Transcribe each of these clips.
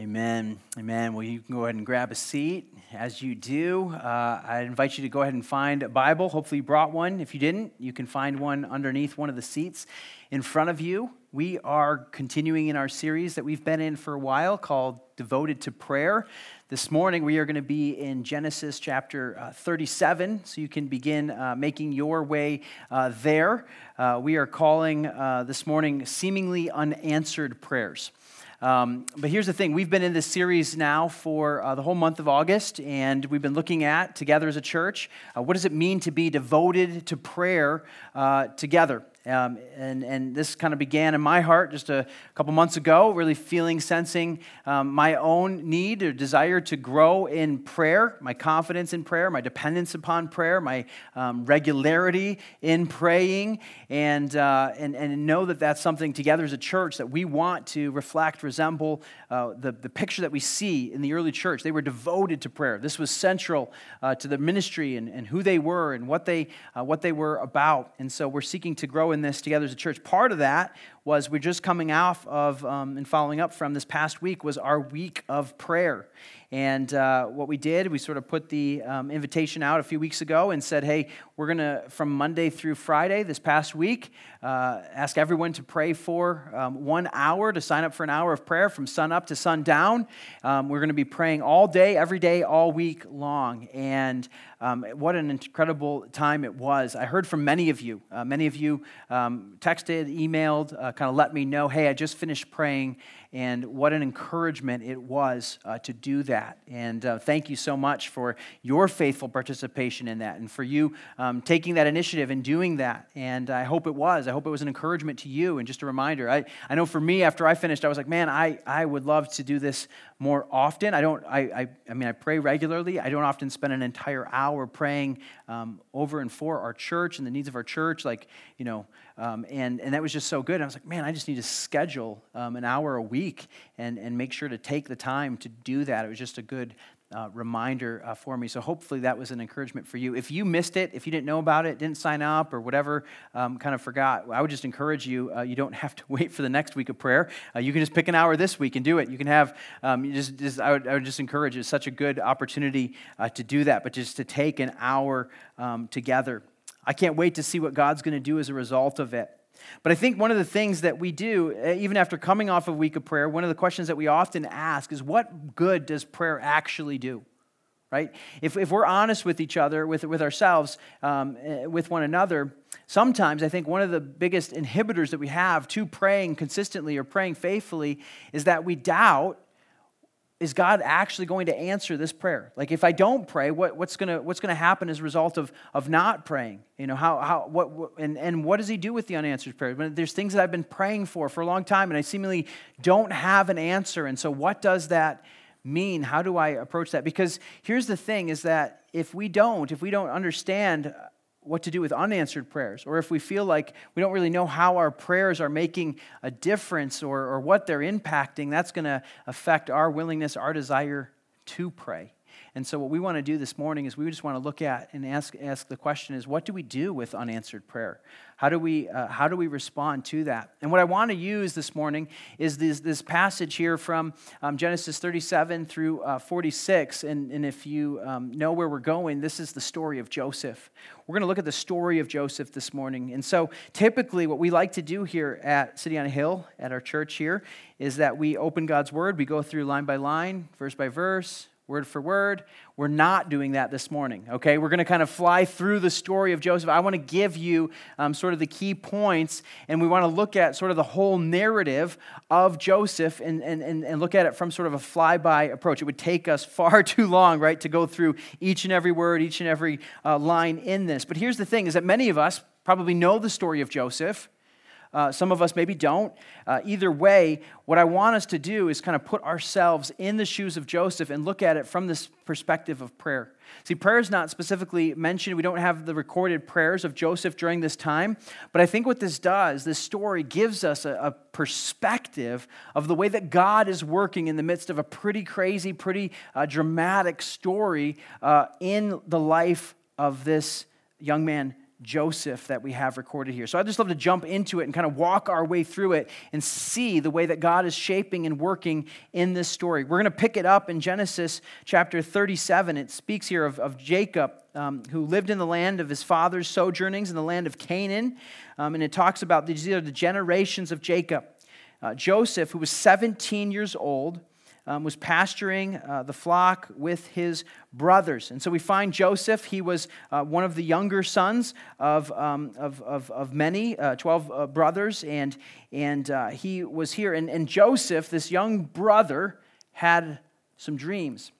Amen. Amen. Well, you can go ahead and grab a seat. As you do, uh, I invite you to go ahead and find a Bible. Hopefully, you brought one. If you didn't, you can find one underneath one of the seats in front of you. We are continuing in our series that we've been in for a while called Devoted to Prayer. This morning, we are going to be in Genesis chapter uh, 37, so you can begin uh, making your way uh, there. Uh, we are calling uh, this morning Seemingly Unanswered Prayers. Um, but here's the thing we've been in this series now for uh, the whole month of August, and we've been looking at, together as a church, uh, what does it mean to be devoted to prayer uh, together? Um, and, and this kind of began in my heart just a couple months ago, really feeling, sensing um, my own need or desire to grow in prayer, my confidence in prayer, my dependence upon prayer, my um, regularity in praying, and, uh, and, and know that that's something together as a church that we want to reflect, resemble uh, the, the picture that we see in the early church. They were devoted to prayer. This was central uh, to the ministry and, and who they were and what they, uh, what they were about. And so we're seeking to grow in this together as a church. Part of that was we're just coming off of um, and following up from this past week was our week of prayer. And uh, what we did, we sort of put the um, invitation out a few weeks ago and said, hey, we're going to, from Monday through Friday this past week, uh, ask everyone to pray for um, one hour, to sign up for an hour of prayer from sun up to sundown. Um, we're going to be praying all day, every day, all week long. And um, what an incredible time it was. I heard from many of you. Uh, many of you um, texted, emailed, uh, kind of let me know, hey, I just finished praying and what an encouragement it was uh, to do that. And uh, thank you so much for your faithful participation in that and for you um, taking that initiative and doing that. And I hope it was. I hope it was an encouragement to you and just a reminder. I, I know for me, after I finished, I was like, man, I, I would love to do this more often. I don't, I, I, I mean, I pray regularly. I don't often spend an entire hour praying um, over and for our church and the needs of our church. Like, you know, um, and, and that was just so good. I was like, man, I just need to schedule um, an hour a week and, and make sure to take the time to do that. It was just a good uh, reminder uh, for me. So hopefully that was an encouragement for you. If you missed it, if you didn't know about it, didn't sign up, or whatever, um, kind of forgot, I would just encourage you. Uh, you don't have to wait for the next week of prayer. Uh, you can just pick an hour this week and do it. You can have. Um, you just, just I, would, I, would, just encourage. It's such a good opportunity uh, to do that, but just to take an hour um, together. I can't wait to see what God's going to do as a result of it. But I think one of the things that we do, eh, even after coming off a week of prayer, one of the questions that we often ask is what good does prayer actually do? Right? If, if we're honest with each other, with, with ourselves, um, eh, with one another, sometimes I think one of the biggest inhibitors that we have to praying consistently or praying faithfully is that we doubt is God actually going to answer this prayer? Like, if I don't pray, what, what's going what's gonna happen as a result of, of not praying? You know, how, how, what, what, and, and what does He do with the unanswered prayers? When there's things that I've been praying for for a long time and I seemingly don't have an answer. And so, what does that mean? How do I approach that? Because here's the thing is that if we don't, if we don't understand what to do with unanswered prayers, or if we feel like we don't really know how our prayers are making a difference or, or what they're impacting, that's going to affect our willingness, our desire to pray. And so, what we want to do this morning is we just want to look at and ask, ask the question is what do we do with unanswered prayer? How do we, uh, how do we respond to that? And what I want to use this morning is this, this passage here from um, Genesis 37 through uh, 46. And, and if you um, know where we're going, this is the story of Joseph. We're going to look at the story of Joseph this morning. And so, typically, what we like to do here at City on a Hill, at our church here, is that we open God's Word, we go through line by line, verse by verse, word for word. We're not doing that this morning, okay? We're going to kind of fly through the story of Joseph. I want to give you um, sort of the key points, and we want to look at sort of the whole narrative of Joseph and, and, and look at it from sort of a flyby approach. It would take us far too long, right, to go through each and every word, each and every uh, line in this. But here's the thing is that many of us probably know the story of Joseph. Uh, some of us maybe don't. Uh, either way, what I want us to do is kind of put ourselves in the shoes of Joseph and look at it from this perspective of prayer. See, prayer is not specifically mentioned. We don't have the recorded prayers of Joseph during this time. But I think what this does, this story gives us a, a perspective of the way that God is working in the midst of a pretty crazy, pretty uh, dramatic story uh, in the life of this young man, Joseph that we have recorded here. So I'd just love to jump into it and kind of walk our way through it and see the way that God is shaping and working in this story. We're going to pick it up in Genesis chapter 37. It speaks here of, of Jacob, um, who lived in the land of his father's sojournings in the land of Canaan. Um, and it talks about these are the generations of Jacob. Uh, Joseph, who was 17 years old, um, was pasturing uh, the flock with his brothers. And so we find Joseph, he was uh, one of the younger sons of, um, of, of, of, many, uh, 12 uh, brothers, and, and uh, he was here. And, and Joseph, this young brother, had some dreams.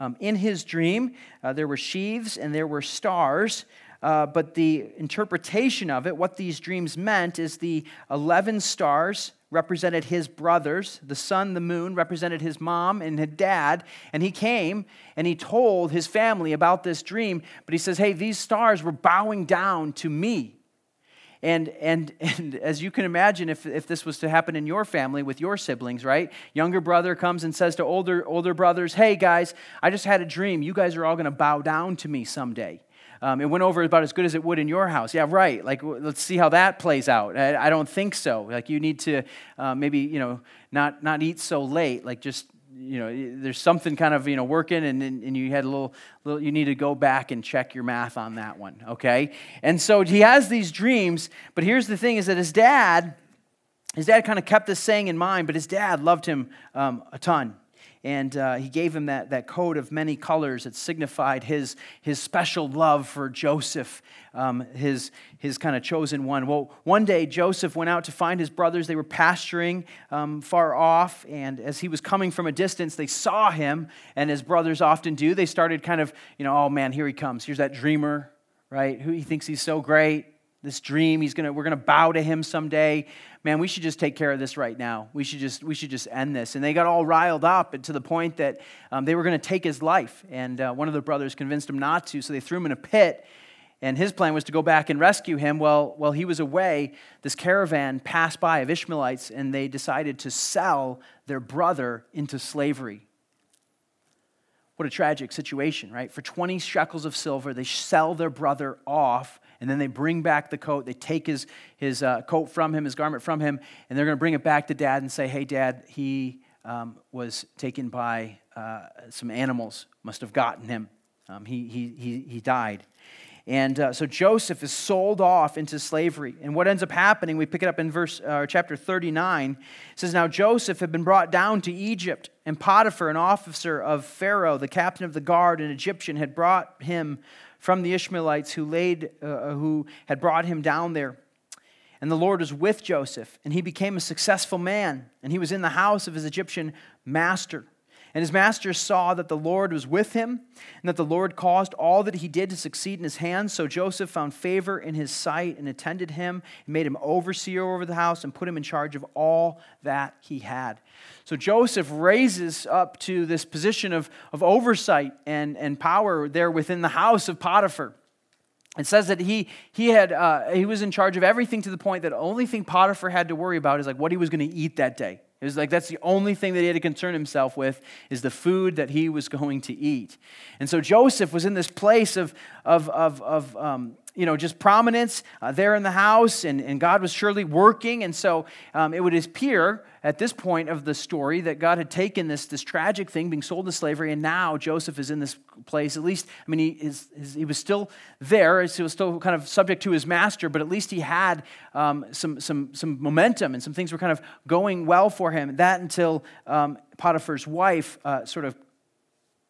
Um, in his dream, uh, there were sheaves and there were stars. Uh, but the interpretation of it, what these dreams meant, is the 11 stars represented his brothers. The sun, the moon, represented his mom and his dad. And he came and he told his family about this dream. But he says, Hey, these stars were bowing down to me. And, and, and as you can imagine, if, if this was to happen in your family with your siblings, right? Younger brother comes and says to older, older brothers, Hey, guys, I just had a dream. You guys are all going to bow down to me someday. Um, it went over about as good as it would in your house. Yeah, right. Like, let's see how that plays out. I, I don't think so. Like, you need to uh, maybe, you know, not, not eat so late. Like, just, you know, there's something kind of, you know, working and, and you had a little, little, you need to go back and check your math on that one, okay? And so he has these dreams, but here's the thing is that his dad, his dad kind of kept this saying in mind, but his dad loved him um, a ton and uh, he gave him that, that coat of many colors that signified his, his special love for Joseph, um, his, his kind of chosen one. Well, one day Joseph went out to find his brothers. They were pasturing um, far off, and as he was coming from a distance, they saw him, and as brothers often do, they started kind of, you know, oh man, here he comes. Here's that dreamer, right? Who he thinks he's so great this dream he's gonna we're gonna bow to him someday. Man we should just take care of this right now. We should just we should just end this. And they got all riled up to the point that um, they were gonna take his life. And uh, one of the brothers convinced him not to so they threw him in a pit. And his plan was to go back and rescue him well while he was away. This caravan passed by of ishmaelites and they decided to sell their brother into slavery. What a tragic situation, right? For 20 shekels of silver, they sell their brother off and then they bring back the coat. They take his, his uh, coat from him, his garment from him, and they're going to bring it back to dad and say, hey, dad, he um, was taken by uh, some animals, must have gotten him. Um, he, he, he, he died. And uh, so Joseph is sold off into slavery. And what ends up happening, we pick it up in verse uh, chapter 39. It says, Now Joseph had been brought down to Egypt, and Potiphar, an officer of Pharaoh, the captain of the guard, an Egyptian, had brought him from the Ishmaelites who, laid, uh, uh, who had brought him down there. And the Lord was with Joseph, and he became a successful man, and he was in the house of his Egyptian master. And his master saw that the Lord was with him, and that the Lord caused all that he did to succeed in his hands. So Joseph found favor in his sight and attended him, and made him overseer over the house, and put him in charge of all that he had. So Joseph raises up to this position of, of oversight and, and power there within the house of Potiphar. It says that he, he, had, uh, he was in charge of everything to the point that the only thing Potiphar had to worry about is like what he was going to eat that day. It was like that's the only thing that he had to concern himself with is the food that he was going to eat. And so Joseph was in this place of, of, of, of um, you know, just prominence uh, there in the house, and, and God was surely working. And so um, it would appear at this point of the story that God had taken this, this tragic thing, being sold into slavery, and now Joseph is in this place. At least, I mean, he, is, he was still there, he was still kind of subject to his master, but at least he had um, some, some, some momentum and some things were kind of going well for him. That until um, Potiphar's wife uh, sort of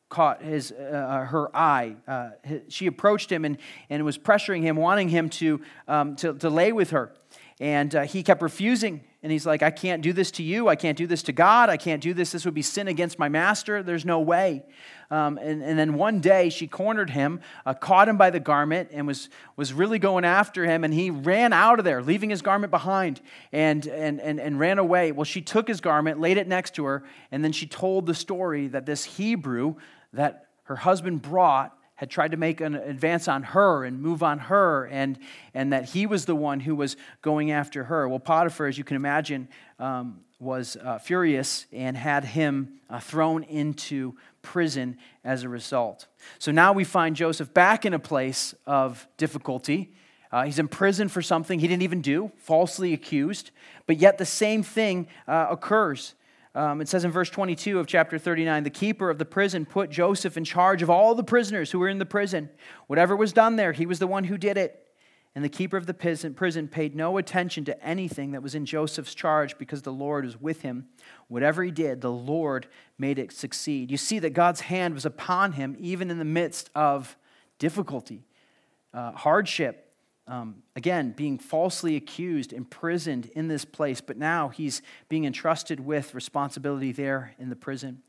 caught his, uh, uh, her eye. Uh, she approached him and, and was pressuring him, wanting him to, um, to, to lay with her. And uh, he kept refusing. And he's like, I can't do this to you. I can't do this to God. I can't do this. This would be sin against my master. There's no way. Um, and, and then one day she cornered him, uh, caught him by the garment, and was, was really going after him. And he ran out of there, leaving his garment behind, and, and, and, and ran away. Well, she took his garment, laid it next to her, and then she told the story that this Hebrew that her husband brought had tried to make an advance on her and move on her, and, and that he was the one who was going after her. Well, Potiphar, as you can imagine, um, was uh, furious and had him uh, thrown into prison as a result. So now we find Joseph back in a place of difficulty Uh, he's in prison for something he didn't even do, falsely accused. But yet the same thing uh, occurs. Um, it says in verse 22 of chapter 39 the keeper of the prison put Joseph in charge of all the prisoners who were in the prison. Whatever was done there, he was the one who did it. And the keeper of the prison paid no attention to anything that was in Joseph's charge because the Lord was with him. Whatever he did, the Lord made it succeed. You see that God's hand was upon him even in the midst of difficulty, uh, hardship, um, again, being falsely accused, imprisoned in this place, but now he's being entrusted with responsibility there in the prison.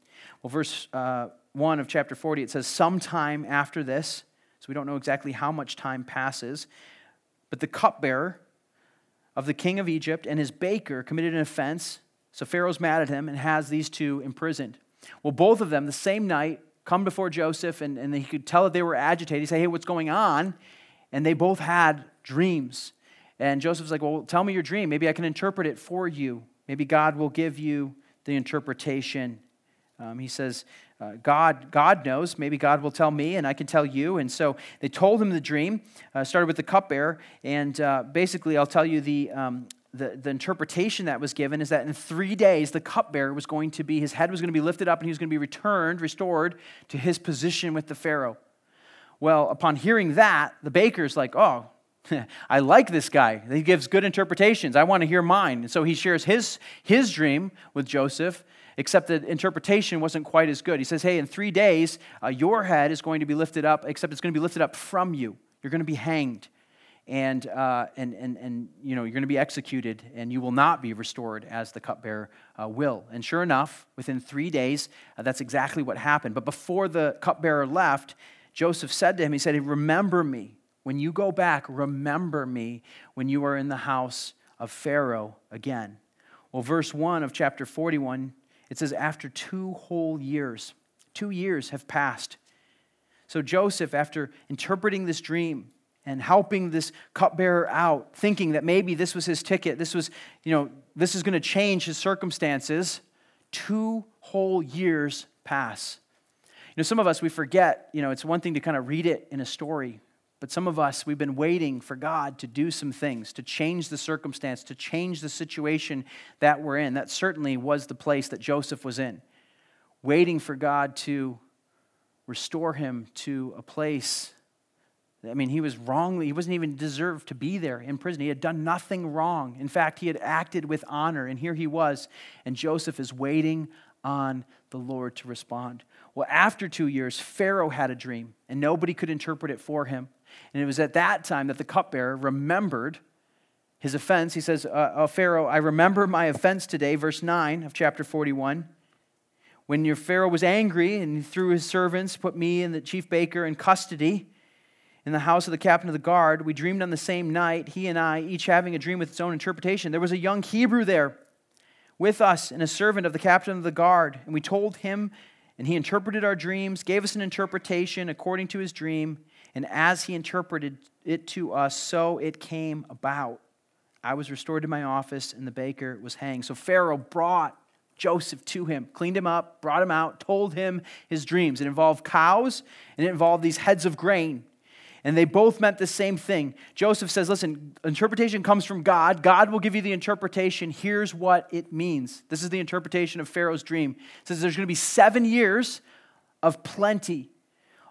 Well, verse uh, 1 of chapter 40, it says, Sometime after this, so we don't know exactly how much time passes, but the cupbearer of the king of Egypt and his baker committed an offense. So Pharaoh's mad at him and has these two imprisoned. Well, both of them, the same night, come before Joseph, and, and he could tell that they were agitated. He say, Hey, what's going on? And they both had dreams. And Joseph's like, Well, tell me your dream. Maybe I can interpret it for you. Maybe God will give you the interpretation. Um, he says, uh, God, God knows. Maybe God will tell me, and I can tell you. And so they told him the dream. Uh, started with the cupbearer, and uh, basically, I'll tell you the, um, the the interpretation that was given is that in three days, the cupbearer was going to be his head was going to be lifted up, and he was going to be returned, restored to his position with the Pharaoh. Well, upon hearing that, the baker's like, oh, I like this guy. He gives good interpretations. I want to hear mine. And so he shares his, his dream with Joseph, except the interpretation wasn't quite as good. He says, Hey, in three days, uh, your head is going to be lifted up, except it's going to be lifted up from you. You're going to be hanged. And, uh, and, and, and you know, you're going to be executed, and you will not be restored as the cupbearer uh, will. And sure enough, within three days, uh, that's exactly what happened. But before the cupbearer left, Joseph said to him, He said, Remember me. When you go back, remember me when you are in the house of Pharaoh again. Well, verse 1 of chapter 41, it says, After two whole years, two years have passed. So Joseph, after interpreting this dream, and helping this cupbearer out, thinking that maybe this was his ticket, this was, you know, this is going to change his circumstances. Two whole years pass know, some of us, we forget, you know, it's one thing to kind of read it in a story, but some of us, we've been waiting for God to do some things, to change the circumstance, to change the situation that we're in. That certainly was the place that Joseph was in, waiting for God to restore him to a place. I mean, he was wrongly, he wasn't even deserved to be there in prison. He had done nothing wrong. In fact, he had acted with honor, and here he was, and Joseph is waiting on the Lord to respond. Well, after two years, Pharaoh had a dream, and nobody could interpret it for him. And it was at that time that the cupbearer remembered his offense. He says, uh, uh, Pharaoh, I remember my offense today, verse 9 of chapter 41. When your Pharaoh was angry and through his servants put me and the chief baker in custody in the house of the captain of the guard, we dreamed on the same night, he and I, each having a dream with its own interpretation. There was a young Hebrew there with us and a servant of the captain of the guard, and we told him and he interpreted our dreams, gave us an interpretation according to his dream, and as he interpreted it to us, so it came about. I was restored to my office, and the baker was hanged. So Pharaoh brought Joseph to him, cleaned him up, brought him out, told him his dreams. It involved cows, and it involved these heads of grain. And they both meant the same thing. Joseph says, Listen, interpretation comes from God. God will give you the interpretation. Here's what it means. This is the interpretation of Pharaoh's dream. It says there's going to be seven years of plenty.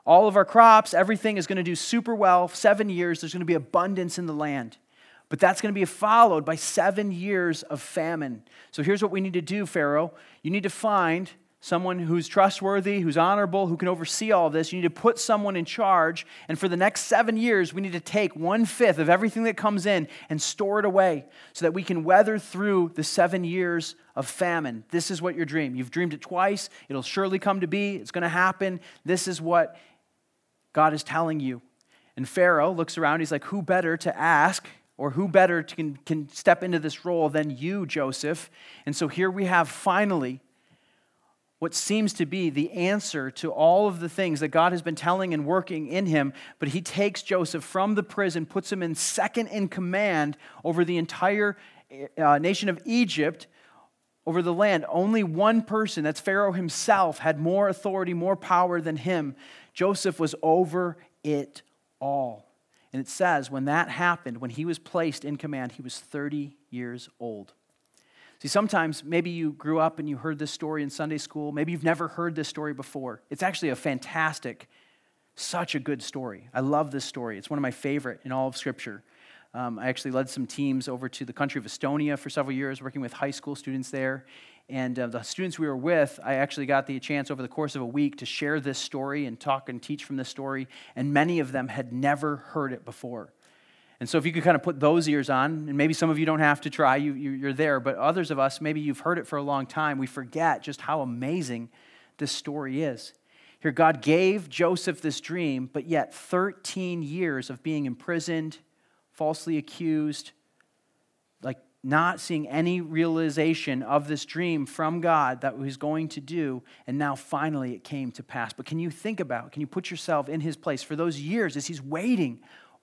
All of our crops, everything is going to do super well. Seven years, there's going to be abundance in the land. But that's going to be followed by seven years of famine. So here's what we need to do, Pharaoh. You need to find someone who's trustworthy, who's honorable, who can oversee all of this. You need to put someone in charge. And for the next seven years, we need to take one fifth of everything that comes in and store it away so that we can weather through the seven years of famine. This is what your dream. You've dreamed it twice. It'll surely come to be. It's going to happen. This is what God is telling you. And Pharaoh looks around. He's like, Who better to ask? Or who better can, can step into this role than you, Joseph? And so here we have finally what seems to be the answer to all of the things that God has been telling and working in him. But he takes Joseph from the prison, puts him in second in command over the entire uh, nation of Egypt, over the land. Only one person, that's Pharaoh himself, had more authority, more power than him. Joseph was over it all. And it says, when that happened, when he was placed in command, he was 30 years old. See, sometimes maybe you grew up and you heard this story in Sunday school. Maybe you've never heard this story before. It's actually a fantastic, such a good story. I love this story. It's one of my favorite in all of Scripture. Um, I actually led some teams over to the country of Estonia for several years, working with high school students there. And uh, the students we were with, I actually got the chance over the course of a week to share this story and talk and teach from this story. And many of them had never heard it before. And so, if you could kind of put those ears on, and maybe some of you don't have to try, you, you, are there, but others of us, maybe you've heard it for a long time, we forget just how amazing this story is. Here, God gave Joseph this dream, but yet 13 years of being imprisoned, falsely accused, like not seeing any realization of this dream from God that He's going to do, and now finally it came to pass. But can you think about, can you put yourself in His place for those years as He's waiting?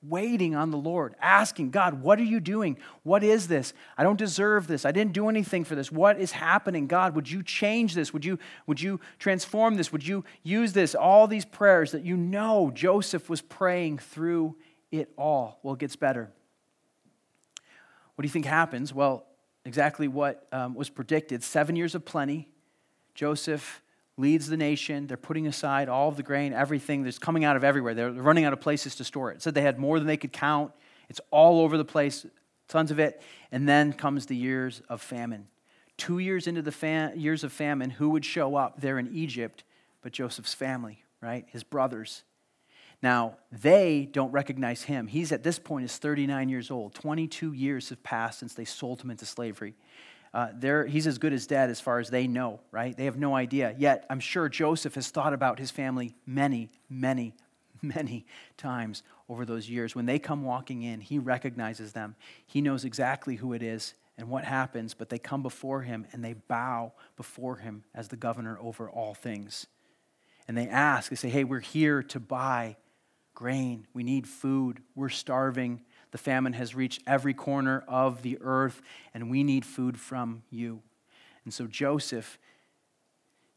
Waiting on the Lord, asking, God, what are you doing? What is this? I don't deserve this. I didn't do anything for this. What is happening? God, would you change this? Would you, would you transform this? Would you use this? All these prayers that you know Joseph was praying through it all. Well, it gets better. What do you think happens? Well, exactly what um, was predicted seven years of plenty. Joseph leads the nation. They're putting aside all of the grain, everything that's coming out of everywhere. They're running out of places to store it. said they had more than they could count. It's all over the place, tons of it. And then comes the years of famine. Two years into the fam- years of famine, who would show up there in Egypt but Joseph's family, right? His brothers. Now, they don't recognize him. He's at this point is 39 years old. 22 years have passed since they sold him into slavery. Uh, he's as good as dead as far as they know, right? They have no idea. Yet, I'm sure Joseph has thought about his family many, many, many times over those years. When they come walking in, he recognizes them. He knows exactly who it is and what happens, but they come before him and they bow before him as the governor over all things. And they ask, they say, Hey, we're here to buy grain. We need food. We're starving. The famine has reached every corner of the earth, and we need food from you. And so Joseph,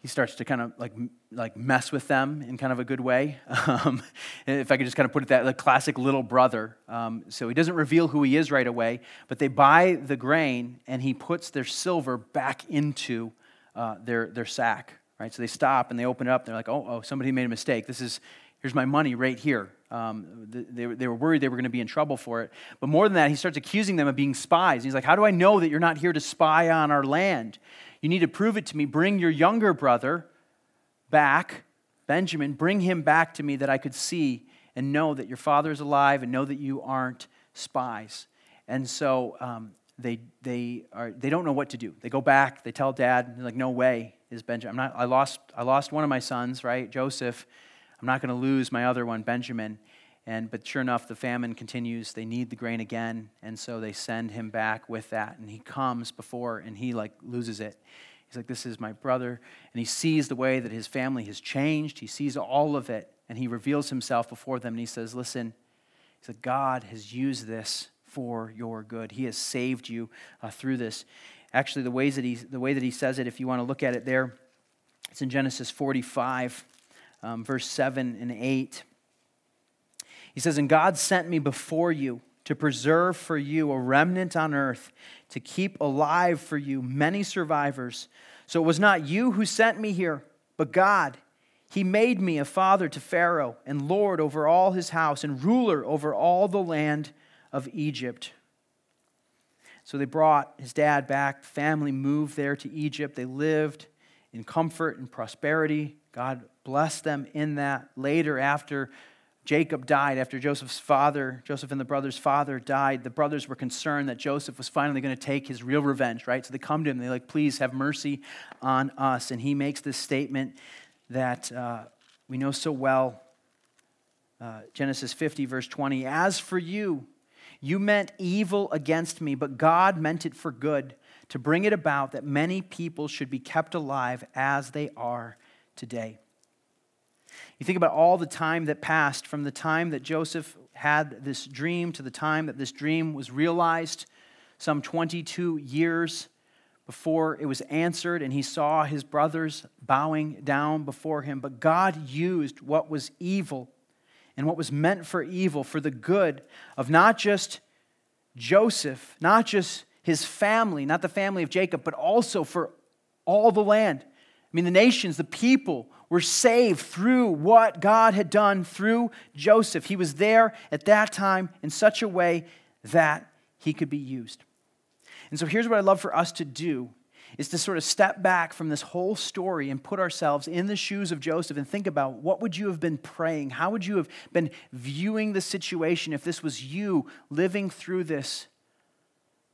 he starts to kind of like, like mess with them in kind of a good way. Um, if I could just kind of put it that, the classic little brother. Um, so he doesn't reveal who he is right away, but they buy the grain and he puts their silver back into uh, their, their sack, right? So they stop and they open it up. And they're like, oh, oh, somebody made a mistake. This is, here's my money right here. Um, they, they were worried they were going to be in trouble for it. But more than that, he starts accusing them of being spies. He's like, How do I know that you're not here to spy on our land? You need to prove it to me. Bring your younger brother back, Benjamin, bring him back to me that I could see and know that your father is alive and know that you aren't spies. And so um, they, they, are, they don't know what to do. They go back, they tell dad, like, No way is Benjamin. I'm not, I, lost, I lost one of my sons, right? Joseph. I'm not going to lose my other one, Benjamin. And, but sure enough, the famine continues. They need the grain again. And so they send him back with that. And he comes before and he like loses it. He's like, This is my brother. And he sees the way that his family has changed. He sees all of it. And he reveals himself before them. And he says, Listen, he said, God has used this for your good. He has saved you uh, through this. Actually, the, ways that he, the way that he says it, if you want to look at it there, it's in Genesis 45 um, verse 7 and 8. He says, And God sent me before you to preserve for you a remnant on earth, to keep alive for you many survivors. So it was not you who sent me here, but God. He made me a father to Pharaoh, and lord over all his house, and ruler over all the land of Egypt. So they brought his dad back. Family moved there to Egypt. They lived in comfort and prosperity. God blessed them in that. Later, after Jacob died, after Joseph's father, Joseph and the brothers' father died, the brothers were concerned that Joseph was finally going to take his real revenge, right? So they come to him, they're like, please have mercy on us. And he makes this statement that uh, we know so well uh, Genesis 50, verse 20. As for you, you meant evil against me, but God meant it for good, to bring it about that many people should be kept alive as they are today. You think about all the time that passed from the time that Joseph had this dream to the time that this dream was realized, some 22 years before it was answered, and he saw his brothers bowing down before him. But God used what was evil and what was meant for evil for the good of not just Joseph, not just his family, not the family of Jacob, but also for all the land. I mean, the nations, the people were saved through what God had done through Joseph. He was there at that time in such a way that he could be used. And so here's what I'd love for us to do is to sort of step back from this whole story and put ourselves in the shoes of Joseph and think about what would you have been praying? How would you have been viewing the situation if this was you living through this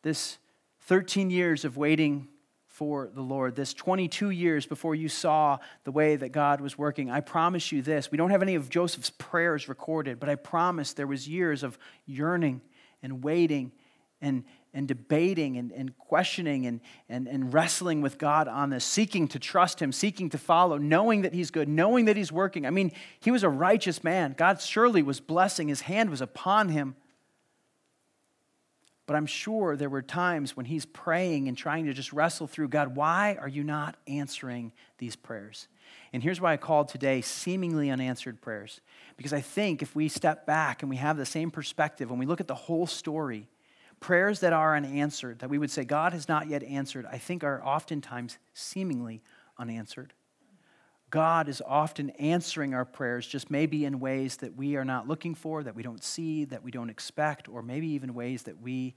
this 13 years of waiting for the Lord, this 22 years before you saw the way that God was working. I promise you this. We don't have any of Joseph's prayers recorded, but I promise there was years of yearning and waiting and, and debating and, and questioning and, and, and wrestling with God on this, seeking to trust Him, seeking to follow, knowing that He's good, knowing that He's working. I mean, he was a righteous man. God surely was blessing, His hand was upon him. But I'm sure there were times when he's praying and trying to just wrestle through God, why are you not answering these prayers? And here's why I called today seemingly unanswered prayers. Because I think if we step back and we have the same perspective, when we look at the whole story, prayers that are unanswered, that we would say God has not yet answered, I think are oftentimes seemingly unanswered. God is often answering our prayers, just maybe in ways that we are not looking for, that we don't see, that we don't expect, or maybe even ways that we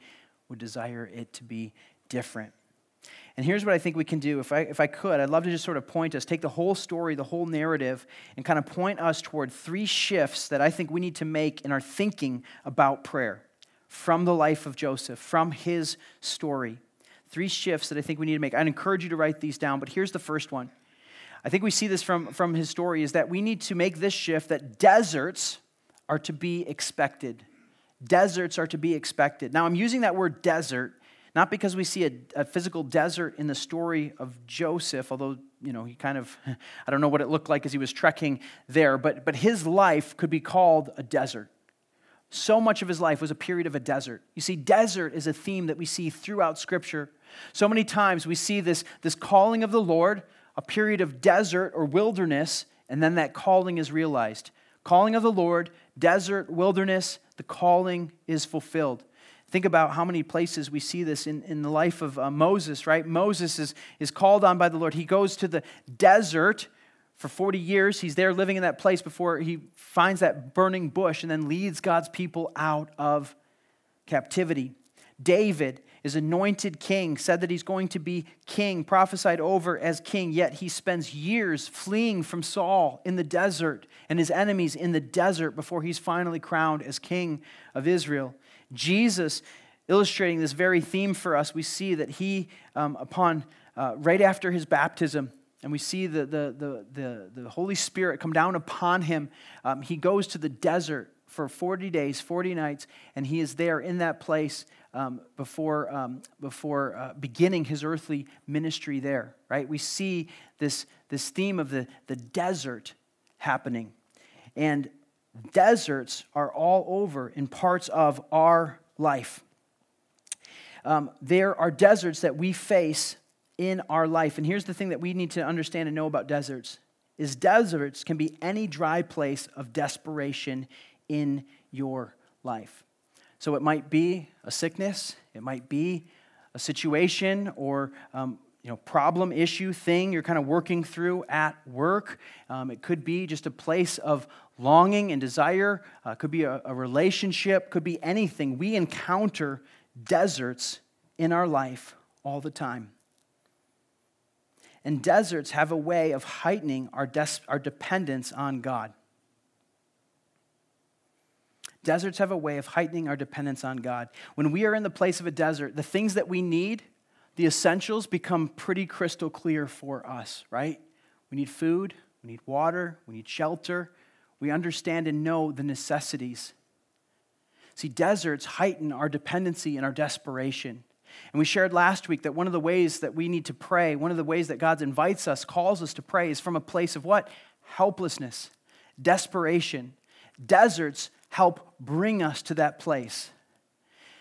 would desire it to be different. And here's what I think we can do. If I, if I could, I'd love to just sort of point us, take the whole story, the whole narrative, and kind of point us toward three shifts that I think we need to make in our thinking about prayer from the life of Joseph, from his story. Three shifts that I think we need to make. I'd encourage you to write these down, but here's the first one I think we see this from, from his story is that we need to make this shift that deserts are to be expected. Deserts are to be expected. Now, I'm using that word desert not because we see a, a, physical desert in the story of Joseph, although, you know, he kind of, I don't know what it looked like as he was trekking there, but, but his life could be called a desert. So much of his life was a period of a desert. You see, desert is a theme that we see throughout Scripture. So many times we see this, this calling of the Lord a period of desert or wilderness, and then that calling is realized. Calling of the Lord, desert, wilderness, the calling is fulfilled. Think about how many places we see this in, in the life of uh, Moses, right? Moses is, is called on by the Lord. He goes to the desert for 40 years. He's there living in that place before he finds that burning bush and then leads God's people out of captivity. David is anointed king, said that he's going to be king, prophesied over as king, yet he spends years fleeing from Saul in the desert and his enemies in the desert before he's finally crowned as king of Israel. Jesus, illustrating this very theme for us, we see that he, um, upon uh, right after his baptism, and we see the, the, the, the, the Holy Spirit come down upon him, um, he goes to the desert for 40 days, 40 nights, and he is there in that place um, before, um, before uh, beginning his earthly ministry there, right? We see this, this theme of the, the desert happening. And deserts are all over in parts of our life. Um, there are deserts that we face in our life. And here's the thing that we need to understand and know about deserts is deserts can be any dry place of desperation in your life. So it might be a sickness, it might be a situation or um, you know, problem, issue, thing you're kind of working through at work. Um, it could be just a place of longing and desire. Uh, could be a, a relationship. Could be anything. We encounter deserts in our life all the time. And deserts have a way of heightening our, des- our dependence on God. Deserts have a way of heightening our dependence on God. When we are in the place of a desert, the things that we need, the essentials, become pretty crystal clear for us, right? We need food, we need water, we need shelter. We understand and know the necessities. See, deserts heighten our dependency and our desperation. And we shared last week that one of the ways that we need to pray, one of the ways that God invites us, calls us to pray, is from a place of what? Helplessness, desperation. Deserts help bring us to that place.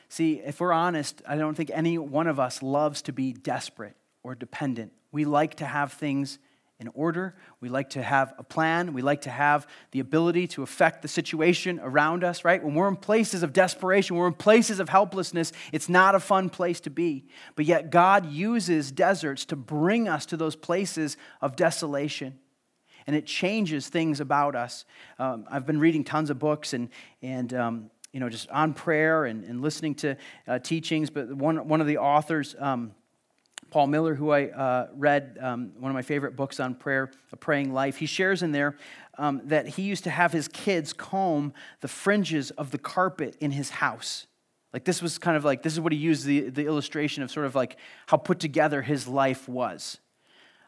See, if we're honest, I don't think any one of us loves to be desperate or dependent. We like to have things in order. We like to have a plan. We like to have the ability to affect the situation around us, right? When we're in places of desperation, we're in places of helplessness, it's not a fun place to be. But yet, God uses deserts to bring us to those places of desolation. And it changes things about us. Um, I've been reading tons of books and, and um, you know, just on prayer and, and listening to uh, teachings. But one, one of the authors, um, Paul Miller, who I uh, read, um, one of my favorite books on prayer, A Praying Life, he shares in there um, that he used to have his kids comb the fringes of the carpet in his house. Like this was kind of like, this is what he used the, the illustration of sort of like how put together his life was.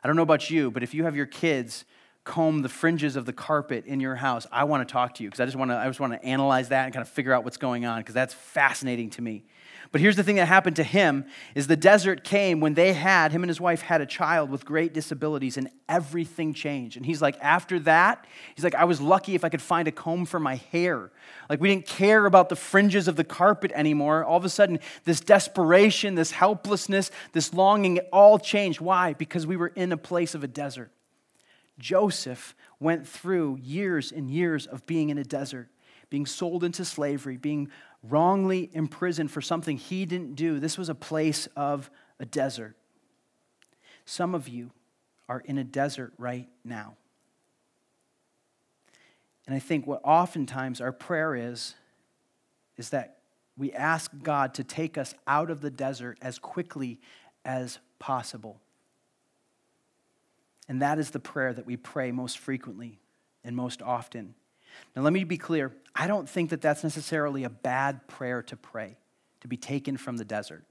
I don't know about you, but if you have your kids comb the fringes of the carpet in your house, I want to talk to you because I just want to I just want to analyze that and kind of figure out what's going on because that's fascinating to me. But here's the thing that happened to him is the desert came when they had him and his wife had a child with great disabilities and everything changed. And he's like after that, he's like I was lucky if I could find a comb for my hair. Like we didn't care about the fringes of the carpet anymore. All of a sudden this desperation, this helplessness, this longing it all changed. Why? Because we were in a place of a desert. Joseph went through years and years of being in a desert, being sold into slavery, being wrongly imprisoned for something he didn't do. This was a place of a desert. Some of you are in a desert right now. And I think what oftentimes our prayer is, is that we ask God to take us out of the desert as quickly as possible. And that is the prayer that we pray most frequently and most often. Now, let me be clear. I don't think that that's necessarily a bad prayer to pray, to be taken from the desert.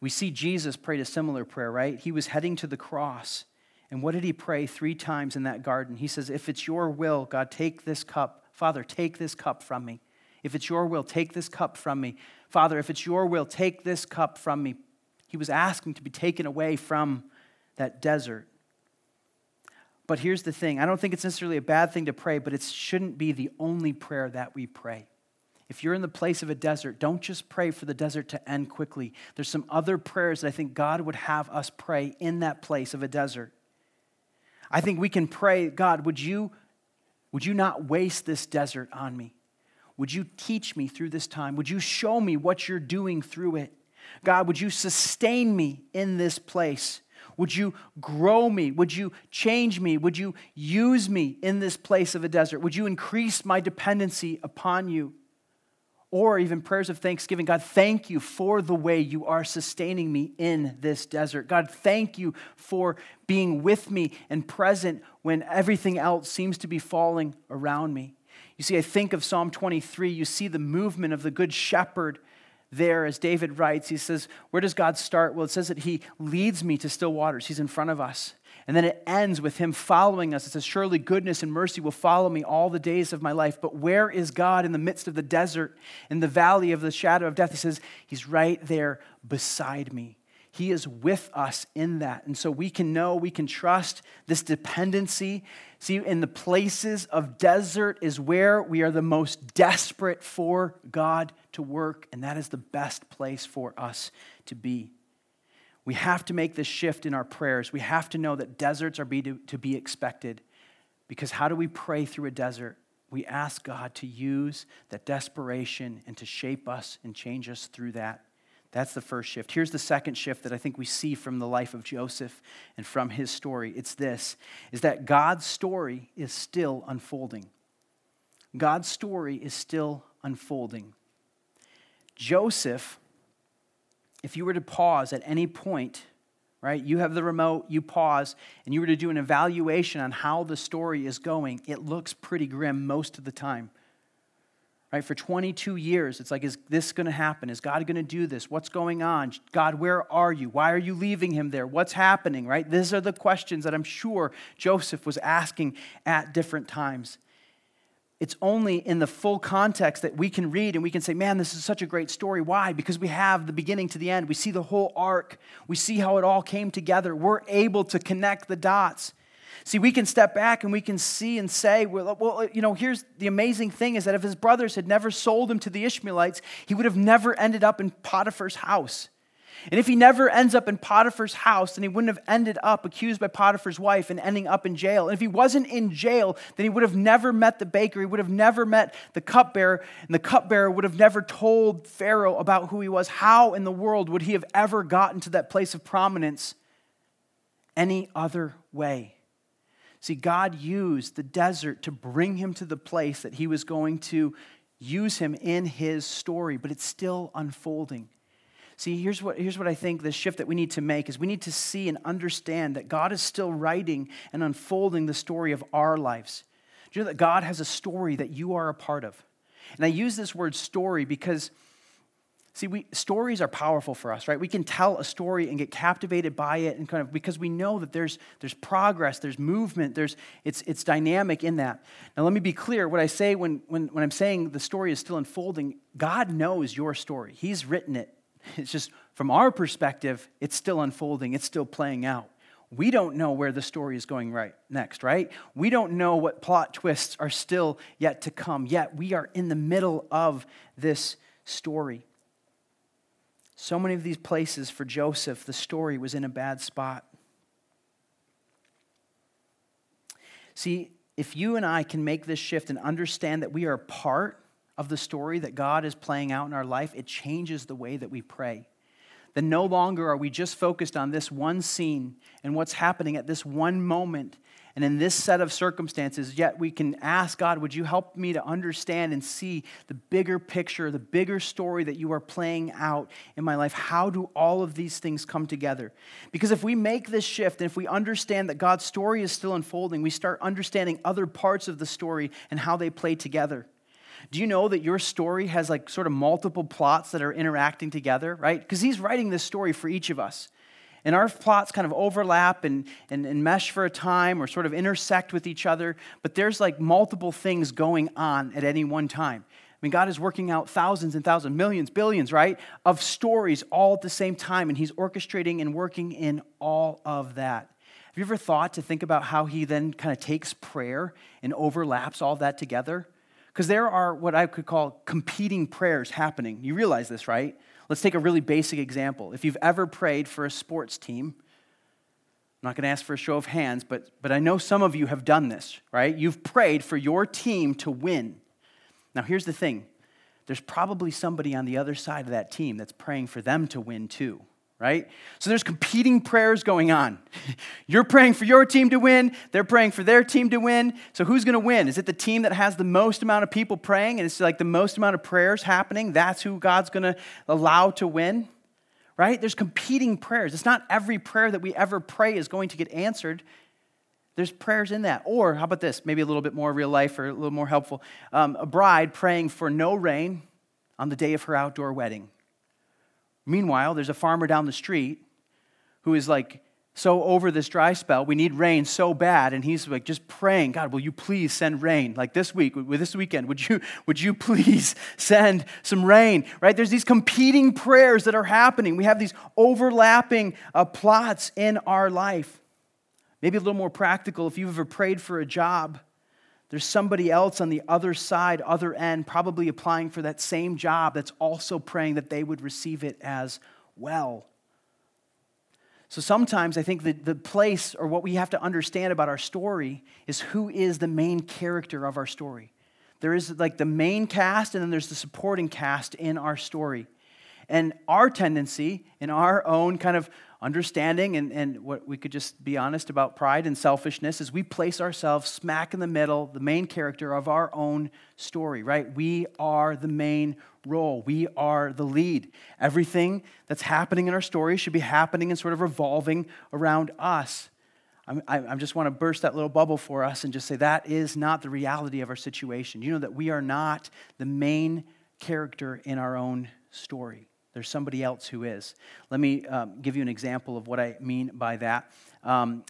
We see Jesus prayed a similar prayer, right? He was heading to the cross. And what did he pray three times in that garden? He says, If it's your will, God, take this cup. Father, take this cup from me. If it's your will, take this cup from me. Father, if it's your will, take this cup from me. He was asking to be taken away from that desert. But here's the thing I don't think it's necessarily a bad thing to pray, but it shouldn't be the only prayer that we pray. If you're in the place of a desert, don't just pray for the desert to end quickly. There's some other prayers that I think God would have us pray in that place of a desert. I think we can pray, God, would you, would you not waste this desert on me? Would you teach me through this time? Would you show me what you're doing through it? God, would you sustain me in this place? Would you grow me? Would you change me? Would you use me in this place of a desert? Would you increase my dependency upon you? Or even prayers of thanksgiving God, thank you for the way you are sustaining me in this desert. God, thank you for being with me and present when everything else seems to be falling around me. You see, I think of Psalm 23. You see the movement of the Good Shepherd there, as David writes, he says, Where does God start? Well, it says that he leads me to still waters. He's in front of us. And then it ends with him following us. It says, Surely goodness and mercy will follow me all the days of my life. But where is God in the midst of the desert, in the valley of the shadow of death? He says, He's right there beside me. He is with us in that. And so we can know, we can trust this dependency. See, in the places of desert is where we are the most desperate for God to work, and that is the best place for us to be. We have to make this shift in our prayers. We have to know that deserts are be to, to be expected. Because how do we pray through a desert? We ask God to use that desperation and to shape us and change us through that. That's the first shift. Here's the second shift that I think we see from the life of Joseph and from his story. It's this is that God's story is still unfolding. God's story is still unfolding. Joseph, if you were to pause at any point, right? You have the remote, you pause, and you were to do an evaluation on how the story is going, it looks pretty grim most of the time right? For 22 years, it's like, is this going to happen? Is God going to do this? What's going on? God, where are you? Why are you leaving him there? What's happening, right? These are the questions that I'm sure Joseph was asking at different times. It's only in the full context that we can read and we can say, man, this is such a great story. Why? Because we have the beginning to the end. We see the whole arc. We see how it all came together. We're able to connect the dots. See, we can step back and we can see and say, well, well, you know, here's the amazing thing is that if his brothers had never sold him to the Ishmaelites, he would have never ended up in Potiphar's house. And if he never ends up in Potiphar's house, then he wouldn't have ended up accused by Potiphar's wife and ending up in jail. And if he wasn't in jail, then he would have never met the baker. He would have never met the cupbearer. And the cupbearer would have never told Pharaoh about who he was. How in the world would he have ever gotten to that place of prominence any other way? See, God used the desert to bring him to the place that he was going to use him in his story, but it's still unfolding. See, here's what, here's what I think the shift that we need to make is we need to see and understand that God is still writing and unfolding the story of our lives. Do you know that God has a story that you are a part of? And I use this word story because, see, we, stories are powerful for us, right? We can tell a story and get captivated by it and kind of because we know that there's, there's progress, there's movement, there's, it's, it's dynamic in that. Now, let me be clear. What I say when, when, when I'm saying the story is still unfolding, God knows your story. He's written it It's just from our perspective, it's still unfolding, it's still playing out. We don't know where the story is going right next, right? We don't know what plot twists are still yet to come. Yet we are in the middle of this story. So many of these places for Joseph, the story was in a bad spot. See, if you and I can make this shift and understand that we are part of the story that God is playing out in our life, it changes the way that we pray. Then no longer are we just focused on this one scene and what's happening at this one moment and in this set of circumstances, yet we can ask God, would you help me to understand and see the bigger picture, the bigger story that you are playing out in my life? How do all of these things come together? Because if we make this shift and if we understand that God's story is still unfolding, we start understanding other parts of the story and how they play together. Do you know that your story has like sort of multiple plots that are interacting together, right? Because he's writing this story for each of us. And our plots kind of overlap and, and, and mesh for a time or sort of intersect with each other, but there's like multiple things going on at any one time. I mean, God is working out thousands and thousands, millions, billions, right, of stories all at the same time, and He's orchestrating and working in all of that. Have you ever thought to think about how He then kind of takes prayer and overlaps all that together? Because there are what I could call competing prayers happening. You realize this, right? Let's take a really basic example. If you've ever prayed for a sports team, I'm not going to ask for a show of hands, but, but I know some of you have done this, right? You've prayed for your team to win. Now, here's the thing there's probably somebody on the other side of that team that's praying for them to win too right? So there's competing prayers going on. You're praying for your team to win, they're praying for their team to win. So who's going to win? Is it the team that has the most amount of people praying and it's like the most amount of prayers happening? That's who God's going to allow to win? Right? There's competing prayers. It's not every prayer that we ever pray is going to get answered. There's prayers in that. Or how about this? Maybe a little bit more real life or a little more helpful. Um, a bride praying for no rain on the day of her outdoor wedding. Meanwhile, there's a farmer down the street who is like so over this dry spell. We need rain so bad. And he's like just praying, God, will you please send rain? Like this week, this weekend, would you, would you please send some rain? Right? There's these competing prayers that are happening. We have these overlapping uh, plots in our life. Maybe a little more practical if you've ever prayed for a job there's somebody else on the other side, other end, probably applying for that same job that's also praying that they would receive it as well. So sometimes I think that the place or what we have to understand about our story is who is the main character of our story. There is like the main cast, and then there's the supporting cast in our story. And our tendency in our own kind of understanding and, and what we could just be honest about pride and selfishness is we place ourselves smack in the middle, the main character of our own story, right? We are the main role. We are the lead. Everything that's happening in our story should be happening and sort of revolving around us. I'm, I just want to burst that little bubble for us and just say that is not the reality of our situation. You know that we are not the main character in our own story. There's somebody else who is. Let me um, give you an example of what I mean by that. Um,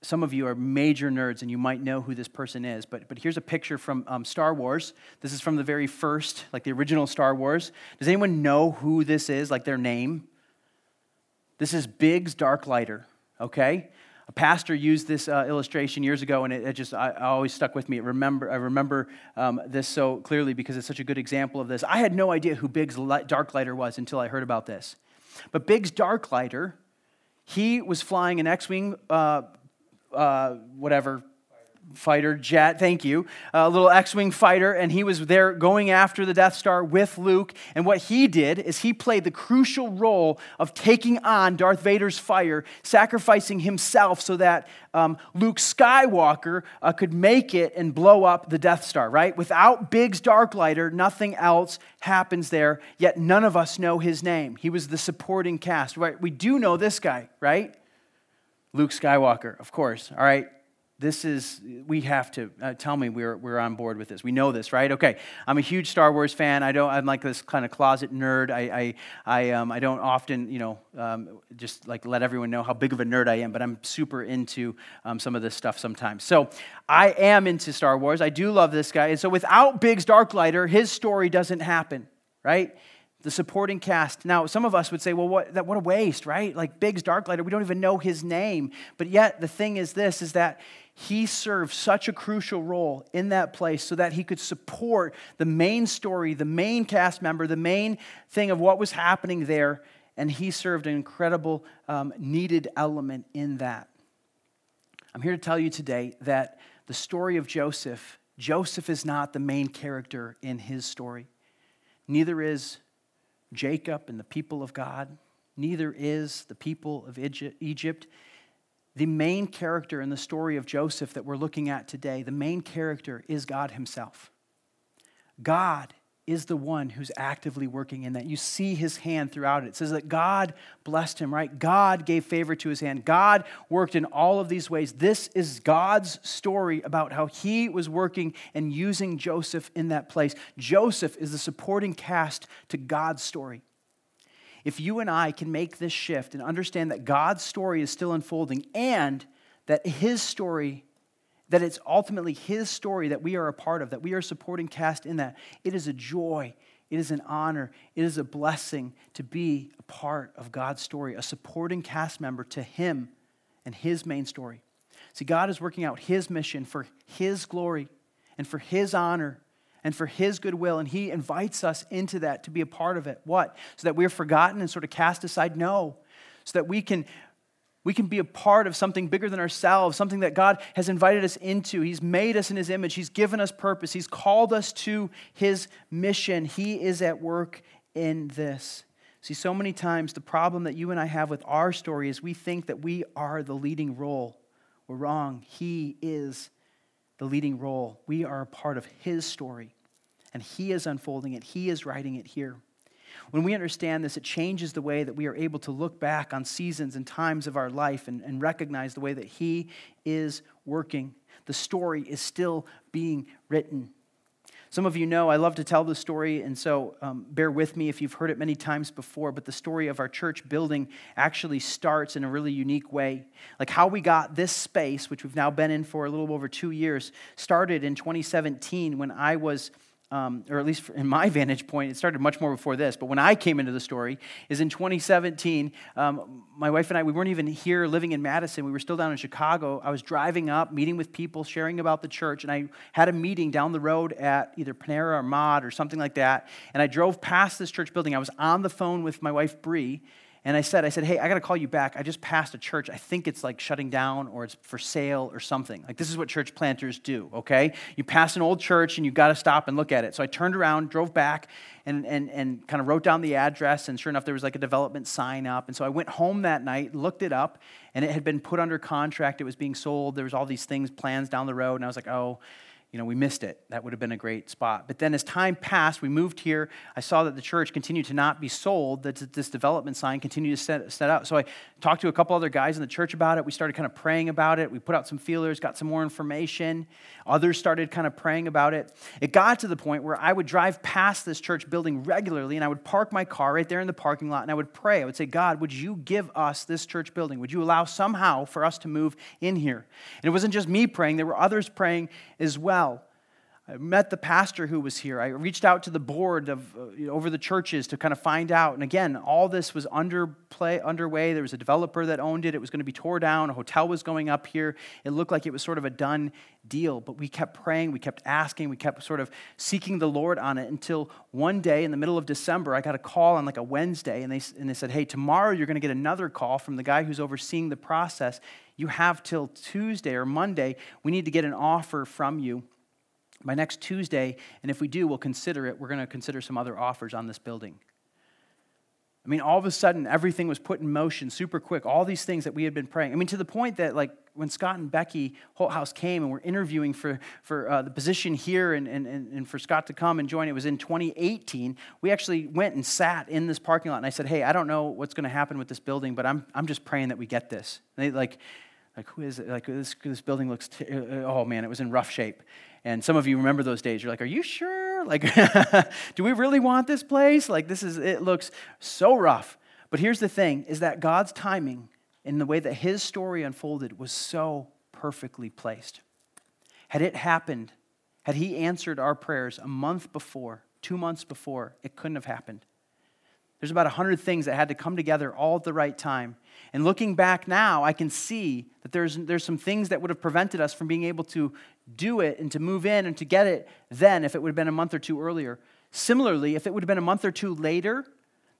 some of you are major nerds and you might know who this person is, but, but here's a picture from um, Star Wars. This is from the very first, like the original Star Wars. Does anyone know who this is, like their name? This is Biggs Darklighter, okay? A pastor used this uh, illustration years ago, and it, it just I, I, always stuck with me. remember, I remember um, this so clearly because it's such a good example of this. I had no idea who Biggs Darklighter was until I heard about this. But Biggs Darklighter, he was flying an X Wing, uh, uh, whatever, fighter jet, thank you, a little X Wing fighter, and he was there going after the Death Star with Luke. And what he did is he played the crucial role of taking on Darth Vader's fire, sacrificing himself so that um, Luke Skywalker uh, could make it and blow up the Death Star, right? Without Biggs Darklighter, nothing else happens there, yet none of us know his name. He was the supporting cast, right? We do know this guy, right? Luke Skywalker, of course, all right? This is we have to uh, tell me we're, we're on board with this. We know this right? Okay i'm a huge star wars fan. I don't i'm like this kind of closet nerd. I i i, um, I don't often you know um, just like let everyone know how big of a nerd i am but i'm super into um, some of this stuff sometimes. So i am into star wars. I do love this guy. And so without biggs darklighter his story doesn't happen right? The supporting cast. Now, some of us would say, well, what, that, what a waste, right? Like Biggs Darklighter, we don't even know his name. But yet, the thing is this, is that he served such a crucial role in that place so that he could support the main story, the main cast member, the main thing of what was happening there. And he served an incredible, um, needed element in that. I'm here to tell you today that the story of Joseph, Joseph is not the main character in his story. Neither is Jacob and the people of God. Neither is the people of Egypt. The main character in the story of Joseph that we're looking at today, the main character is God Himself. God is the one who's actively working in that. You see his hand throughout it. It says that God blessed him, right? God gave favor to his hand. God worked in all of these ways. This is God's story about how he was working and using Joseph in that place. Joseph is the supporting cast to God's story. If you and I can make this shift and understand that God's story is still unfolding and that his story that it's ultimately His story that we are a part of, that we are supporting cast in that. It is a joy. It is an honor. It is a blessing to be a part of God's story, a supporting cast member to Him and His main story. See, God is working out His mission for His glory and for His honor and for His goodwill, and He invites us into that to be a part of it. What? So that we're forgotten and sort of cast aside? No. So that we can we can be a part of something bigger than ourselves, something that God has invited us into. He's made us in His image, He's given us purpose, He's called us to His mission. He is at work in this. See, so many times the problem that you and I have with our story is we think that we are the leading role. We're wrong. He is the leading role. We are a part of His story, and He is unfolding it, He is writing it here. When we understand this, it changes the way that we are able to look back on seasons and times of our life and, and recognize the way that He is working. The story is still being written. Some of you know I love to tell the story, and so um, bear with me if you've heard it many times before. But the story of our church building actually starts in a really unique way. Like how we got this space, which we've now been in for a little over two years, started in 2017 when I was um, or at least in my vantage point, it started much more before this, but when I came into the story, is in 2017. Um, my wife and I, we weren't even here living in Madison. We were still down in Chicago. I was driving up, meeting with people, sharing about the church, and I had a meeting down the road at either Panera or Mod or something like that. And I drove past this church building. I was on the phone with my wife, Bree, and I said, I said, hey, I got to call you back. I just passed a church. I think it's like shutting down or it's for sale or something. Like this is what church planters do, okay? You pass an old church and you got to stop and look at it. So I turned around, drove back, and, and, and kind of wrote down the address. And sure enough, there was like a development sign up. And so I went home that night, looked it up, and it had been put under contract. It was being sold. There was all these things, plans down the road. And I was like, oh, you know, we missed it. That would have been a great spot. But then as time passed, we moved here. I saw that the church continued to not be sold, that this development sign continued to set, set out. So I talked to a couple other guys in the church about it. We started kind of praying about it. We put out some feelers, got some more information. Others started kind of praying about it. It got to the point where I would drive past this church building regularly and I would park my car right there in the parking lot and I would pray. I would say, God, would you give us this church building? Would you allow somehow for us to move in here? And it wasn't just me praying, there were others praying as well. I met the pastor who was here. I reached out to the board of uh, you know, over the churches to kind of find out. And again, all this was under play, underway. There was a developer that owned it. It was going to be tore down. A hotel was going up here. It looked like it was sort of a done deal. But we kept praying. We kept asking. We kept sort of seeking the Lord on it until one day in the middle of December, I got a call on like a Wednesday, and they and they said, "Hey, tomorrow you're going to get another call from the guy who's overseeing the process. You have till Tuesday or Monday. We need to get an offer from you." by next Tuesday, and if we do, we'll consider it. We're going to consider some other offers on this building. I mean, all of a sudden, everything was put in motion super quick. All these things that we had been praying. I mean, to the point that, like, when Scott and Becky Holthouse came and were interviewing for, for uh, the position here and, and, and for Scott to come and join, it was in 2018. We actually went and sat in this parking lot, and I said, Hey, I don't know what's going to happen with this building, but I'm, I'm just praying that we get this. And they, like, like, who is it? Like, this, this building looks, t- uh, oh man, it was in rough shape. And some of you remember those days. You're like, are you sure? Like, do we really want this place? Like, this is, it looks so rough. But here's the thing is that God's timing in the way that his story unfolded was so perfectly placed. Had it happened, had he answered our prayers a month before, two months before, it couldn't have happened. There's about 100 things that had to come together all at the right time. And looking back now, I can see that there's, there's some things that would have prevented us from being able to do it and to move in and to get it then if it would have been a month or two earlier. Similarly, if it would have been a month or two later,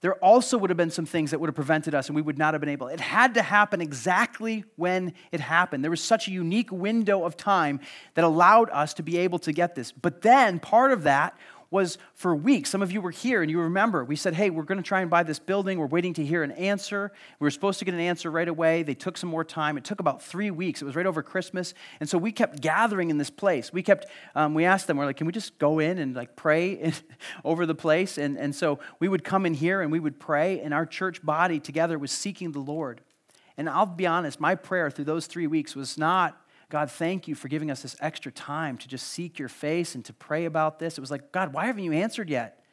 there also would have been some things that would have prevented us and we would not have been able. It had to happen exactly when it happened. There was such a unique window of time that allowed us to be able to get this. But then part of that was for weeks. Some of you were here and you remember we said, hey, we're going to try and buy this building. We're waiting to hear an answer. We were supposed to get an answer right away. They took some more time. It took about three weeks. It was right over Christmas. And so we kept gathering in this place. We kept, um, we asked them, we're like, can we just go in and like pray over the place? And, and so we would come in here and we would pray, and our church body together was seeking the Lord. And I'll be honest, my prayer through those three weeks was not God, thank you for giving us this extra time to just seek your face and to pray about this. It was like, God, why haven't you answered yet?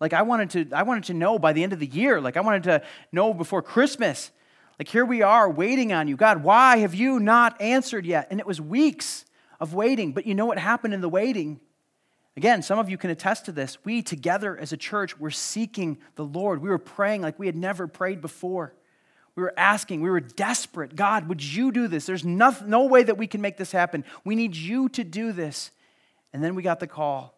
Like I wanted to, I wanted to know by the end of the year. Like I wanted to know before Christmas. Like here we are waiting on you. God, why have you not answered yet? And it was weeks of waiting. But you know what happened in the waiting? Again, some of you can attest to this. We together as a church were seeking the Lord. We were praying like we had never prayed before. We were asking, we were desperate. God, would you do this? There's no, no way that we can make this happen. We need you to do this. And then we got the call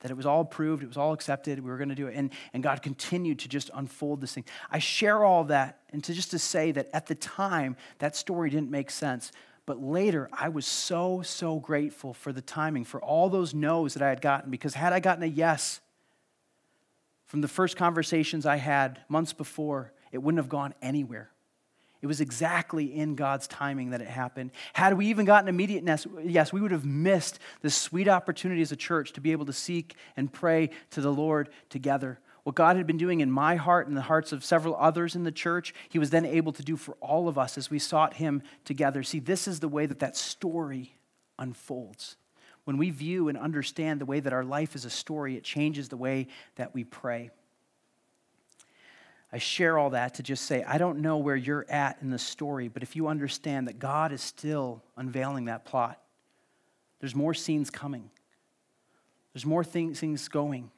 that it was all approved, it was all accepted, we were going to do it. And, and God continued to just unfold this thing. I share all that and to just to say that at the time, that story didn't make sense. But later, I was so, so grateful for the timing, for all those no's that I had gotten, because had I gotten a yes from the first conversations I had months before, it wouldn't have gone anywhere. It was exactly in God's timing that it happened. Had we even gotten immediate yes, we would have missed this sweet opportunity as a church to be able to seek and pray to the Lord together. What God had been doing in my heart and the hearts of several others in the church, He was then able to do for all of us as we sought Him together. See, this is the way that that story unfolds. When we view and understand the way that our life is a story, it changes the way that we pray. I share all that to just say, I don't know where you're at in the story, but if you understand that God is still unveiling that plot, there's more scenes coming, there's more things going.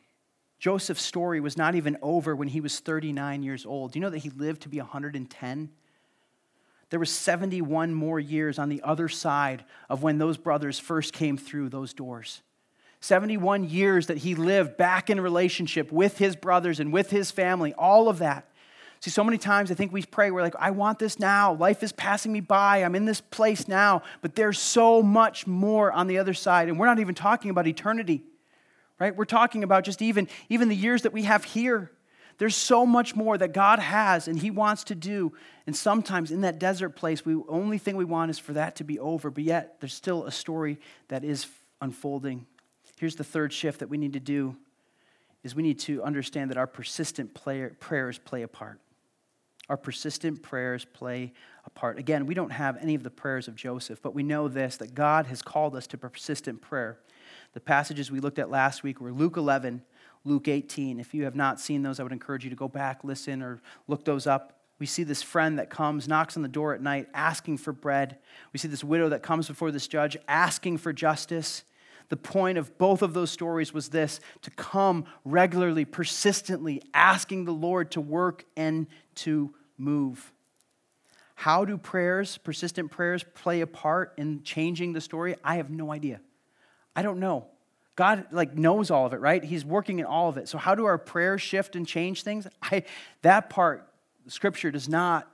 Joseph's story was not even over when he was 39 years old. Do you know that he lived to be 110? There were 71 more years on the other side of when those brothers first came through those doors. 71 years that he lived back in relationship with his brothers and with his family, all of that. See, so many times I think we pray, we're like, I want this now. Life is passing me by. I'm in this place now. But there's so much more on the other side. And we're not even talking about eternity, right? We're talking about just even, even the years that we have here. There's so much more that God has and He wants to do. And sometimes in that desert place, the only thing we want is for that to be over. But yet, there's still a story that is unfolding Here's the third shift that we need to do is we need to understand that our persistent prayers play a part. Our persistent prayers play a part. Again, we don't have any of the prayers of Joseph, but we know this that God has called us to persistent prayer. The passages we looked at last week were Luke 11, Luke 18. If you have not seen those, I would encourage you to go back, listen, or look those up. We see this friend that comes, knocks on the door at night, asking for bread. We see this widow that comes before this judge, asking for justice. The point of both of those stories was this to come regularly, persistently, asking the Lord to work and to move. How do prayers, persistent prayers, play a part in changing the story? I have no idea. I don't know. God like knows all of it, right? He's working in all of it. So how do our prayers shift and change things? I that part scripture does not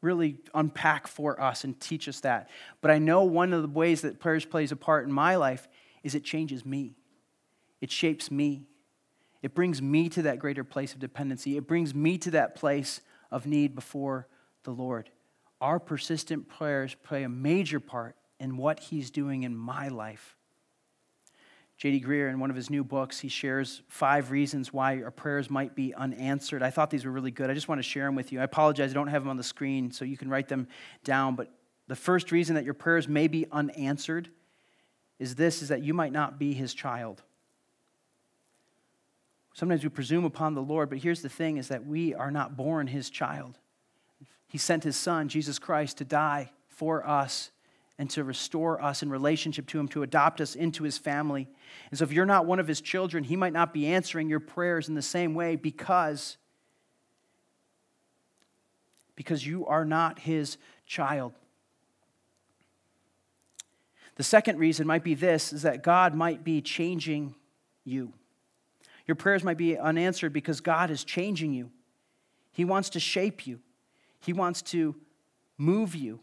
really unpack for us and teach us that. But I know one of the ways that prayers plays a part in my life is it changes me. It shapes me. It brings me to that greater place of dependency. It brings me to that place of need before the Lord our persistent prayers play a major part in what he's doing in my life. J.D. Greear, in one of his new books, he shares five reasons why our prayers might be unanswered. I thought these were really good. I just want to share them with you. I apologize, I don't have them on the screen, so you can write them down. But the first reason that your prayers may be unanswered is this is that you might not be his child. Sometimes we presume upon the Lord, but here's the thing is that we are not born his child. He sent his son, Jesus Christ, to die for us and to restore us in relationship to him, to adopt us into his family. And so, if you're not one of his children, he might not be answering your prayers in the same way because, because you are not his child. The second reason might be this is that God might be changing you. Your prayers might be unanswered because God is changing you. He wants to shape you. He wants to move you.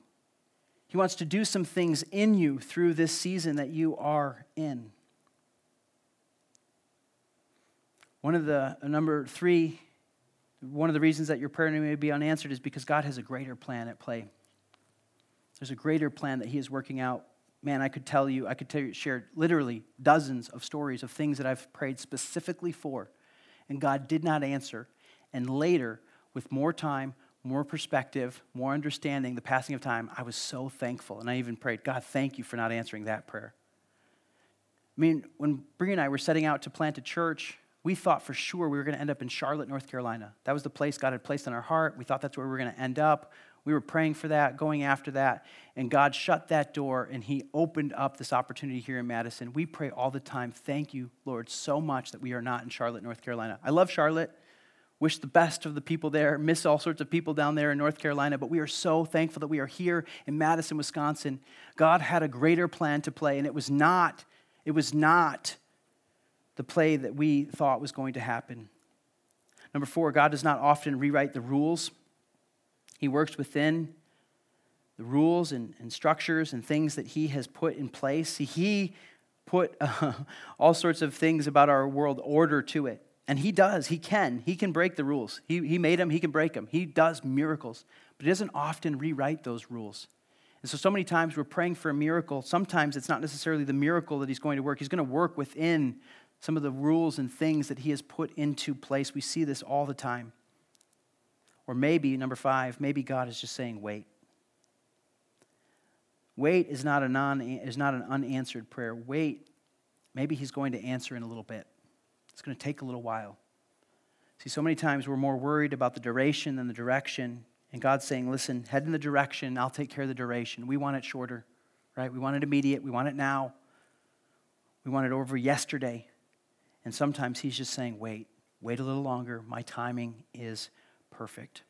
He wants to do some things in you through this season that you are in. One of the, number three, one of the reasons that your prayer may be unanswered is because God has a greater plan at play. There's a greater plan that He is working out. Man, I could tell you, I could tell you, share literally dozens of stories of things that I've prayed specifically for, and God did not answer. And later, with more time, more perspective, more understanding, the passing of time, I was so thankful. And I even prayed, God, thank you for not answering that prayer. I mean, when Brie and I were setting out to plant a church, we thought for sure we were going to end up in Charlotte, North Carolina. That was the place God had placed in our heart. We thought that's where we were going to end up. We were praying for that, going after that, and God shut that door and He opened up this opportunity here in Madison. We pray all the time, thank you, Lord, so much that we are not in Charlotte, North Carolina. I love Charlotte wish the best of the people there, miss all sorts of people down there in North Carolina, but we are so thankful that we are here in Madison, Wisconsin. God had a greater plan to play, and it was not, it was not the play that we thought was going to happen. Number four, God does not often rewrite the rules. He works within the rules and, and structures and things that He has put in place. See, He put uh, all sorts of things about our world order to it. And he does, he can. He can break the rules. He, he made them, he can break them. He does miracles, but he doesn't often rewrite those rules. And so, so many times we're praying for a miracle. Sometimes it's not necessarily the miracle that he's going to work, he's going to work within some of the rules and things that he has put into place. We see this all the time. Or maybe, number five, maybe God is just saying, wait. Wait is not, a non, is not an unanswered prayer. Wait, maybe he's going to answer in a little bit. It's going to take a little while. See, so many times we're more worried about the duration than the direction. And God's saying, listen, head in the direction, I'll take care of the duration. We want it shorter, right? We want it immediate, we want it now. We want it over yesterday. And sometimes He's just saying, wait, wait a little longer. My timing is perfect.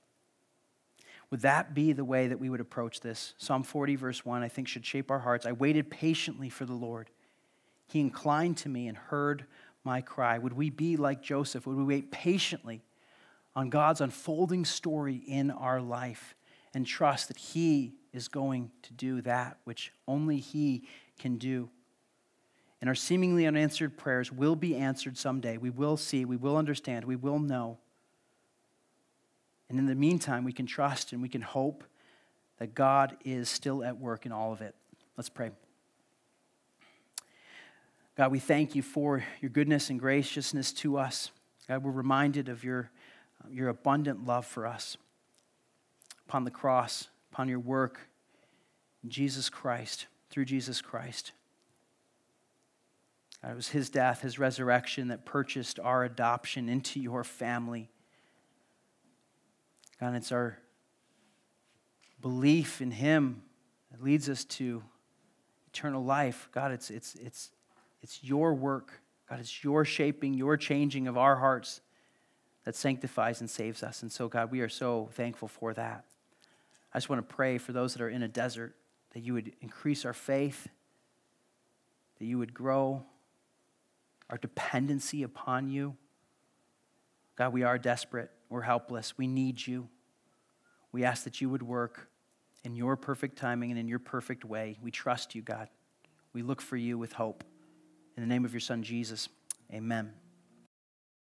Would that be the way that we would approach this? Psalm 40, verse 1, I think should shape our hearts. I waited patiently for the Lord. He inclined to me and heard my cry? Would we be like Joseph? Would we wait patiently on God's unfolding story in our life and trust that He is going to do that which only He can do? And our seemingly unanswered prayers will be answered someday. We will see, we will understand, we will know. And in the meantime, we can trust and we can hope that God is still at work in all of it. Let's pray. God, we thank you for your goodness and graciousness to us. God, we're reminded of your, uh, your abundant love for us upon the cross, upon your work Jesus Christ, through Jesus Christ. God, it was his death, his resurrection that purchased our adoption into your family. God, it's our belief in him that leads us to eternal life. God, it's, it's, it's, It's your work. God, it's your shaping, your changing of our hearts that sanctifies and saves us. And so, God, we are so thankful for that. I just want to pray for those that are in a desert that you would increase our faith, that you would grow our dependency upon you. God, we are desperate. We're helpless. We need you. We ask that you would work in your perfect timing and in your perfect way. We trust you, God. We look for you with hope. In the name of your Son, Jesus, amen.